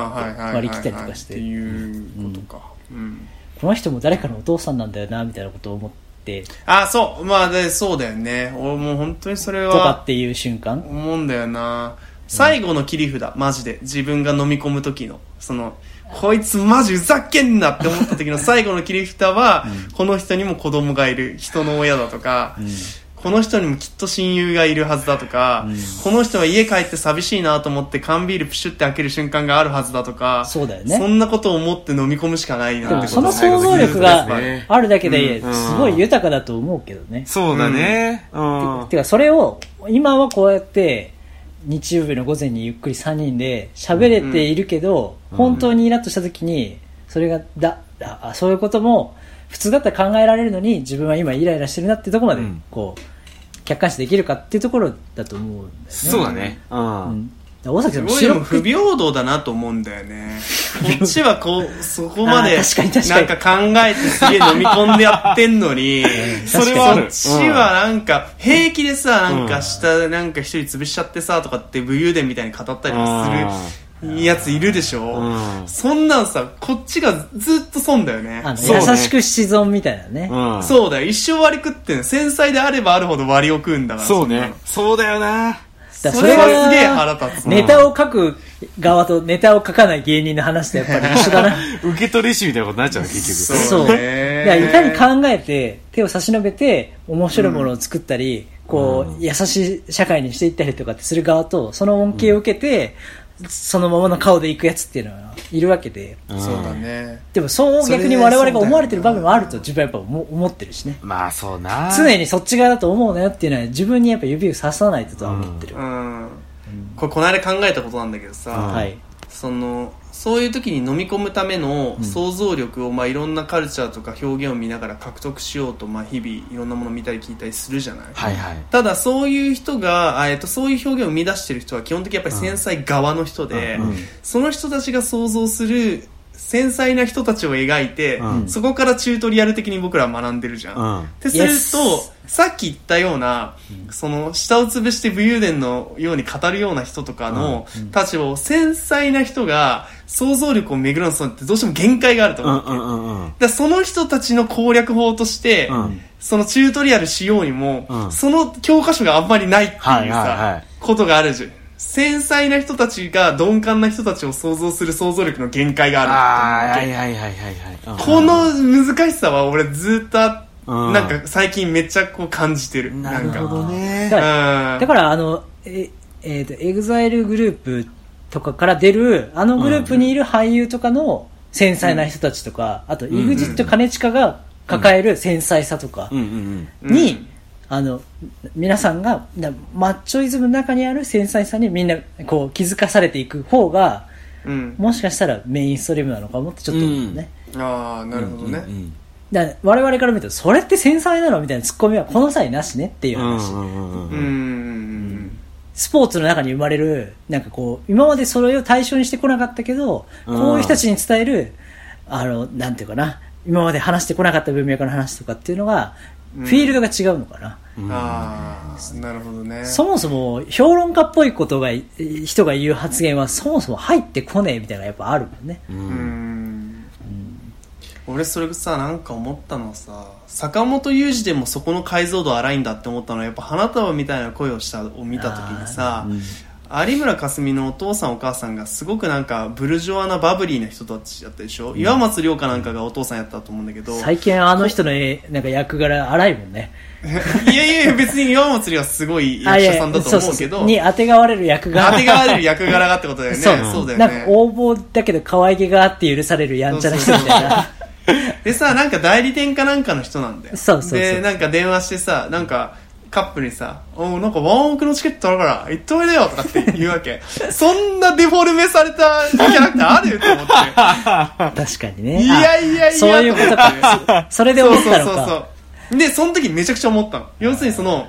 割り切ったりとかして。っていうことか。うん。この人も誰かのお父さんなんだよなみたいなことを思って。あ、そう、まあ、で、そうだよね。俺もう本当にそれとかはっていう瞬間。思うんだよな。最後の切り札、マジで。自分が飲み込む時の。その、こいつマジふざけんなって思った時の 最後の切り札は、この人にも子供がいる、人の親だとか、この人にもきっと親友がいるはずだとか、この人は家帰って寂しいなと思って缶ビールプシュって開ける瞬間があるはずだとか、そうだよね。そんなことを思って飲み込むしかないでなってこともその想像力があるだけでうん。すごい豊かだと思うけどね。そうだね。うん。てかそれを今はこうやって日曜日の午前にゆっくり3人で喋れているけど、本当にイラッとした時にそれがだだあそういうことも普通だったら考えられるのに自分は今イライラしてるなってところまでうんこう客観視できるかっていうところだと思うんだよね。そうだね。う。うんん大崎さん不平等だなと思うんだよね。こっちはこう、そこまでなんか考えてすげえ飲み込んでやってんのに、それは。こっちはなんか平気でさ、なんか下なんか一人潰しちゃってさとかって武勇伝みたいに語ったりするやついるでしょうんそんなんさ、こっちがずっと損だよね。ね優しく七存みたいなね。うん。うん。そうだよ。一生割り食ってんの繊細であればあるほど割りを食うんだから。そうね。そうだよな。それがすげえ腹立つ。ネタを書く側とネタを書かない芸人の話とやっぱり一緒だな。受け取り師みたいなことになっちゃうね結局。そうそう。ねいやいかに考えて、手を差し伸べて、面白いものを作ったり、こう、優しい社会にしていったりとかってする側と、その恩恵を受けて、そのままの顔で行くやつっていうのはいるわけで、うんそうだねでもそう逆に我々が思われてる場面もあると自分はやっぱ思思ってるしね。まあそうな。常にそっち側だと思うなよっていうのは自分にやっぱ指を刺さないととは思ってる。うんこれこの間考えたことなんだけどさ、はい。そのそういう時に飲み込むための想像力を、まあ、いろんなカルチャーとか表現を見ながら獲得しようと、まあ、日々いろんなものを見たり聞いたりするじゃない、はいはい。ただそういう人が、あえっと、そういう表現を生み出してる人は基本的にやっぱり繊細側の人で、うん。うん。その人たちが想像する繊細な人たちを描いて、うんそこからチュートリアル的に僕らは学んでるじゃん。うんってするとさっき言ったような、その下を潰して武勇伝のように語るような人とかの立場を繊細な人が想像力を巡らすのってどうしても限界があるとう思う。んうんうんうん。だからその人たちの攻略法として、うんそのチュートリアルしようにも、うんその教科書があんまりないっていうさ、はいはいはいことがあるじゃん。繊細な人たちが鈍感な人たちを想像する想像力の限界がある。あはいはいはいはいはい。この難しさは俺ずっとあうんなんか最近めっちゃこう感じてる。なるほどね。だか。だから、あの、え、えっ、と、 EXILE グループとかから出る、あのグループにいる俳優とかの繊細な人たちとか、あと、ん EXIT 兼近が抱える繊細さとかうん。うん。うん。に、うんあの、皆さんが、なマッチョイズムの中にある繊細さにみんな、こう、気づかされていく方が、うん。もしかしたらメインストリームなのかもってちょっと思うね。ああ、なるほどね。うんだから我々から見ると、それって繊細なのみたいなツッコミはこの際なしねっていう話。スポーツの中に生まれる、なんかこう、今までそれを対象にしてこなかったけど、うんこういう人たちに伝える、あの、なんていうかな、今まで話してこなかった文脈の話とかっていうのが、うんフィールドが違うのかな。ああ、なるほどね。そもそも、評論家っぽいことが、人が言う発言はそもそも入ってこねえみたいなのがやっぱあるもんね。ううんん。俺それさ、なんか思ったのはさ、坂本雄二でもそこの解像度荒いんだって思ったのは、やっぱ花束みたいな声をした、を見た時にさ、有村架純のお父さんお母さんがすごくなんかブルジョワなバブリーな人たちだったでしょ、岩松亮かなんかがお父さんやったと思うんだけど。最近あの人の絵なんか役柄荒いもんね。いやいや別に岩松亮はすごい役者さんだと思うけど。に当てがわれる役が。当てがわれる役柄がってことだよね。そう。そうだよなんかね横暴だけど可愛げがあって許されるやんちゃな人みたいな。でさなんか代理店かなんかの人なんだよ。そうそうそう。でなんか電話してさなんかカップルにさ「おうなんかワンオクのチケットあるから行っておいでよ」とかって言うわけ。そんなデフォルメされたキャラクターある？と思って。確かにね。いやいやいや。あそういうことか。それで思ったのか。そうそうそうそう。でその時めちゃくちゃ思ったの。要するにその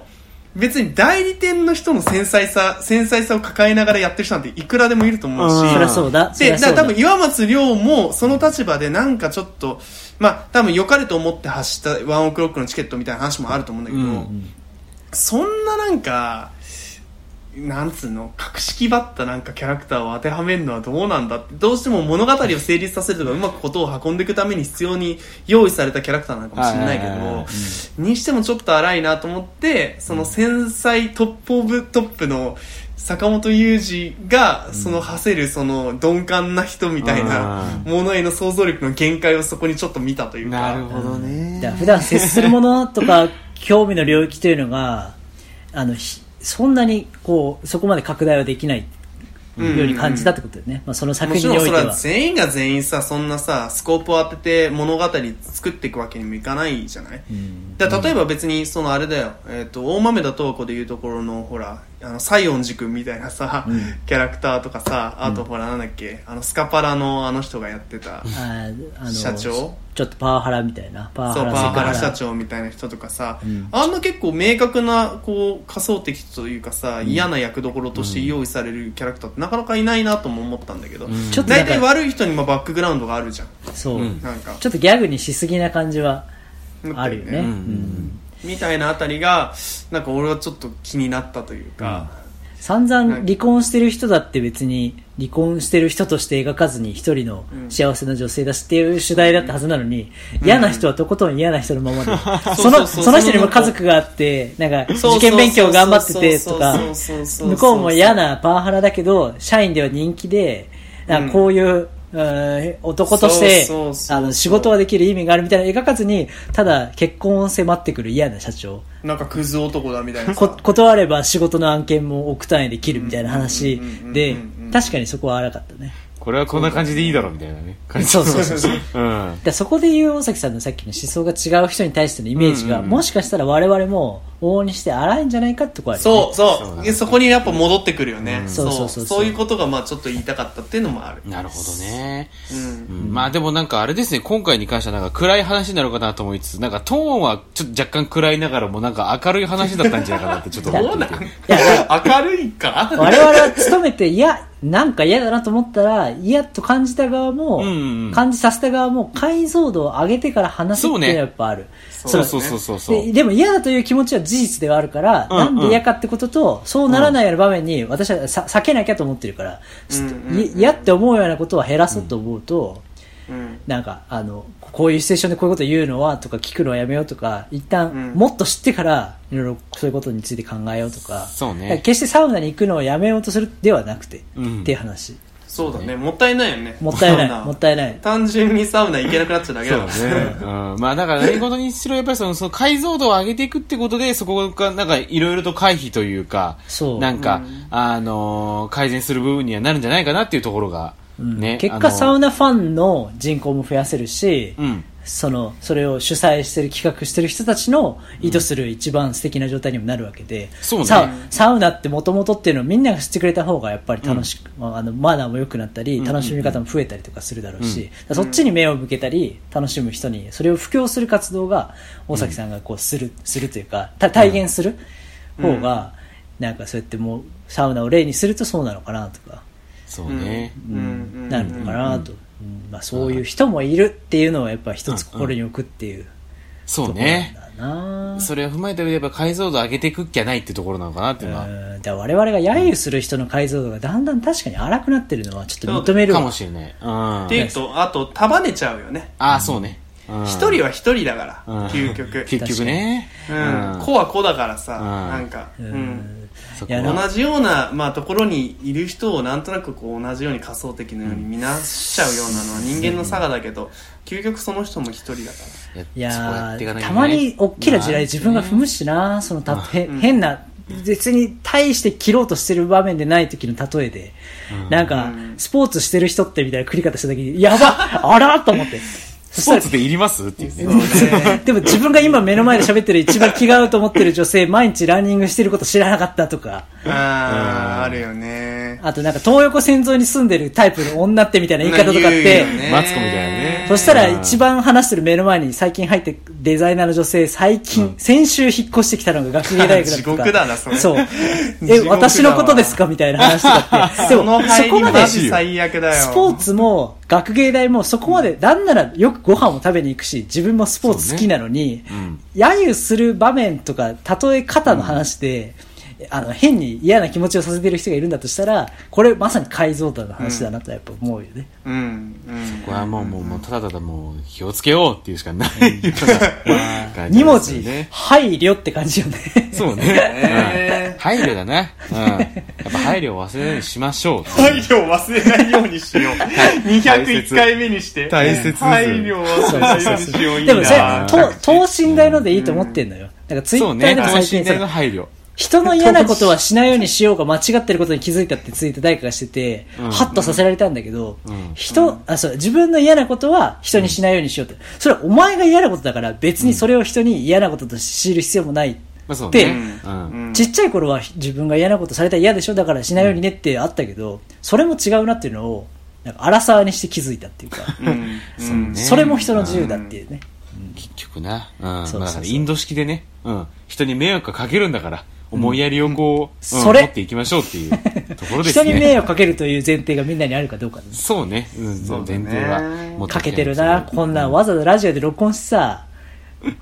別に代理店の人の繊細さ繊細さを抱えながらやってる人なんていくらでもいると思うし、うん。そりゃそうだ。そりで、だ。だから多分岩松亮もその立場でなんかちょっと、まあ多分良かれと思って発したワンオクロックのチケットみたいな話もあると思うんだけど、うんそんななんか、なんつうの、格式ばったなんかキャラクターを当てはめるのはどうなんだって、どうしても物語を成立させるとかうまくことを運んでいくために必要に用意されたキャラクターなのかもしれないけど、にしてもちょっと荒いなと思って、その繊細トップオブトップの坂本雄二が、その馳せるその鈍感な人みたいなものへの想像力の限界をそこにちょっと見たというか。なるほどね。普段接するものとか興味の領域というのがあのひそんなにこうそこまで拡大はできないように感じたってことだよね、まあ、その作もちろんそれは品においては。全員が全員さそんなさスコープを当てて物語作っていくわけにもいかないじゃない、だから例えば別にそのあれだよ、えー、と大豆田十子でいうところのほらあの西園寺君みたいなさ、キャラクターとかさあとほらなんだっけあのスカパラのあの人がやってた、ああの社長？ちょっとパワハラみたいな。パワそうハラ。パワハラ社長みたいな人とかさ、ん。あんな結構明確なこう仮想敵というかさ、嫌な役どころとして用意されるキャラクターってなかなかいないなとも思ったんだけど、ちょっとなんか大体悪い人にもバックグラウンドがあるじゃん。そう、うんなんか。ちょっとギャグにしすぎな感じはあるよね、うん。うんみたいなあたりがなんか俺はちょっと気になったというか、散々離婚してる人だって別に離婚してる人として描かずに一人の幸せな女性だしっていう主題だったはずなのに、嫌な人はとことん嫌な人のままで、その、その人にも家族があって、なんかそう受験勉強頑張っててとか向こうも嫌なパワハラだけど、社員では人気で、なんかこういう、うん男としてあの仕事はできる意味があるみたいなの描かずにただ結婚を迫ってくる嫌な社長なんかクズ男だみたいな断れば仕事の案件も億単位で切るみたいな話で確かにそこは荒かったね。これはこんな感じでいいだろうみたいなね。感じそうそうそうそう。うん。でそこで言う大崎さんのさっきの思想が違う人に対してのイメージが、もしかしたら我々も往々にして荒いんじゃないかってとこあるよね。そうそうそそこにやっぱ戻ってくるよね、そうそうそうそうそういうことがまあちょっと言いたかったっていうのもあるなるほどね。うんうんまあでもなんかあれですね、今回に関してはなんか暗い話になるかなと思いつつ、なんかトーンはちょっと若干暗いながらもなんか明るい話だったんじゃないかなってちょっと思っていて。いや、明るいか？我々は勤めて、いや、なんか嫌だなと思ったら、嫌と感じた側も、うんうんうん。感じさせた側も、解像度を上げてから話すっていうのはやっぱある。そうそうそうそうそう。ででも嫌だという気持ちは事実ではあるから、うんなんで嫌かってことと、そうならないような場面に私はさ避けなきゃと思ってるから、うんうんい嫌って思うようなことは減らそうと思うと、うん。なんか、あの、こういうシチュエーションでこういうこと言うのはとか聞くのはやめようとか、一旦うん。もっと知ってから、いろいろそういうことについて考えようとか、そうね。決してサウナに行くのをやめようとするではなくて、うん。っていう話。そうだね。もったいないよね。もったいない。もったいない。単純にサウナ行けなくなっちゃうだけだそうからね。うん。まあだから何事にしろやっぱりその、その解像度を上げていくってことで、そこがなんかいろいろと回避というか、そう。なんか、あのー改善する部分にはなるんじゃないかなっていうところが、ね。結果、サウウナファンの人口も増やせるし、うん。その、それを主催してる、企画してる人たちの意図する一番素敵な状態にもなるわけで、そうね。サウサウナってもともとっていうのをみんなが知ってくれた方がやっぱり楽しく、あの、マナーも良くなったり、楽しみ方も増えたりとかするだろうし、そっちに目を向けたり、楽しむ人に、それを布教する活動が、大崎さんがこう、する、するというか、た体現する方が、なんかそうやってもう、サウナを例にするとそうなのかなとか、そうね。うん。うん。なるのかなと、うん。まあ、そういう人もいるっていうのをやっぱ一つ心に置くっていうそうね。それを踏まえた上でやっぱ解像度上げていくっきゃないってところなのかなっていうのは、うん。だ我々が揶揄する人の解像度がだんだん確かに荒くなってるのはちょっと認めるわ。かもしれない。うん。っていうとあと束ねちゃうよね。ああ、そうね。うん。一人は一人だからうん。究極。結局ね。うん。子は子だからさうん。なんか。ううんんそこは。同じような、まあ、ところにいる人をなんとなくこう同じように仮想的のように見なしちゃうようなのは人間の差がだけど、究極その人も一人だから。いやいかなきゃーたまに大きな地雷自分が踏むしなそのたへうん。変な別に大して切ろうとしてる場面でない時の例えで、なんかうん。スポーツしてる人ってみたいな繰り方した時にやばあらと思って。そスポーツでいります？っていうね。でも自分が今目の前で喋ってる一番気が合うと思ってる女性、毎日ランニングしてること知らなかったとか、あああるよね。あとなんか東横線沿いに住んでるタイプの女ってみたいな言い方とかってマツコみたいなねそしたら一番話してる目の前に最近入ってデザイナーの女性、最近、先週引っ越してきたのが学芸大学だった。地獄だなそれそう。地え、私のことですか？みたいな話とかって。でも、そこまでマジ最悪だよスポーツも学芸大もそこまで、なんならよくご飯も食べに行くし、自分もスポーツ好きなのに、うん。揶揄する場面とか、例え方の話で、あの、変に嫌な気持ちをさせてる人がいるんだとしたら、これまさに解像度の話だなとやっぱ思うよね。うんうん。これはもう、もう、もう、ただただもう、気をつけようっていうしかない。ような 感じ2文字。配慮って感じよね。そうね。ねうん配慮だな。うん。やっぱ配慮を忘れない。ようにしましょう。配慮を忘れない。ようにしよう201回目にして大切です配慮を忘れない。ようにしようい。い。なでもそれ、と等身大のでい。い。と思ってんのよ。なんかツイそうね。ッターでも等身最近さ、大の配慮。人の嫌なことはしないようにしようが間違ってることに気づいたってツイート誰かがしてて、うんハッとさせられたんだけど、うん人、あ、そう、自分の嫌なことは人にしないようにしようって。それはお前が嫌なことだから別にそれを人に嫌なことと強いる必要もない。まあそうん。うんちっちゃい頃は自分が嫌なことされたら嫌でしょだからしないようにねってあったけど、それも違うなっていうのを、なんか荒沢にして気づいたっていうか、うんそうねそれも人の自由だっていうね。結局な。うん。そうそうそうインド式でね。うん。人に迷惑かけるんだから、思いやりをこう、うんそれ持っていきましょうっていう ところです人ね。に迷惑かけるという前提がみんなにあるかどうかねそうね。うん。そう前提は持ってかけてるな、こんなんわざわざラジオで録音してさ、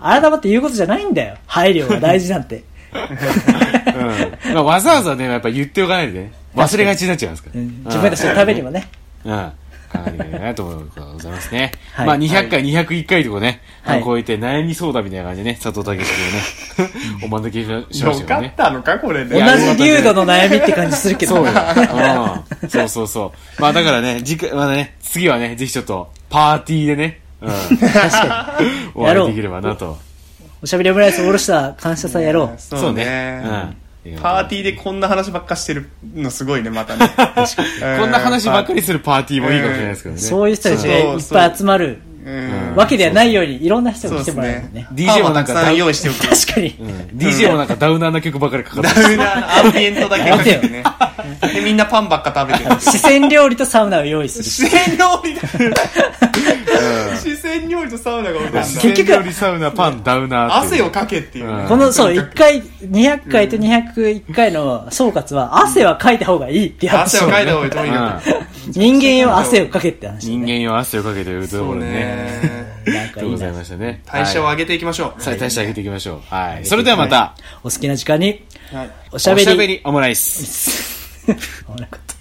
改まって言うことじゃないんだよ。配慮が大事なんて。うん。まあわざわざね、やっぱ言っておかないでね。忘れがちになっちゃいますから。うん自分たちのためにもね。うん。考えていかないなと思うございますね。はいまあ200回、201回とかね、はいあのこうやって悩み相談みたいな感じでね、佐藤健君をね、お招きししましよかったよね。たのかこれで同じ流度の悩みって感じするけど。そうよ。うん。そうそうそう。まあだからね、次回、まあね、次はね、ぜひちょっと、パーティーでね、うん。確かに。お会いできればなと。おしゃべりオムライスおろした感謝祭やろう。そうね。うんパーティーでこんな話ばっかしてるのすごいね、またね。こんな話ばっかりするパーティーもいいかもしれないですけどね。そういう人たちがいっぱい集まるうんわけではないように、いろんな人そうですが来てもらえるねね。。DJ もなんかたくさん用意しておく。確かに。うん DJ もなんかダウナーな曲ばかりかかってダウナーのアンビエントだけかけてね。で、みんなパンばっか食べてる。四川料理とサウナを用意する。四川料理だ。四川料理とサウナが踊るんだ。結局結局、サウナ、パン、ダウナー。汗をかけっていうね。この、そう、1回、200回と201回の総括は、汗はかいた方がいいって話汗をかいた方がいいとにかく。人間よ汗をかけって話。人間よ汗をかけてるところでね。ね。なんかいいござい。ましたね。代謝をはい。上げていきましょう。さあ、代謝上げていきましょう。はい。それではまた、お好きな時間に、はい。おしゃべり。おしゃべりオムライス。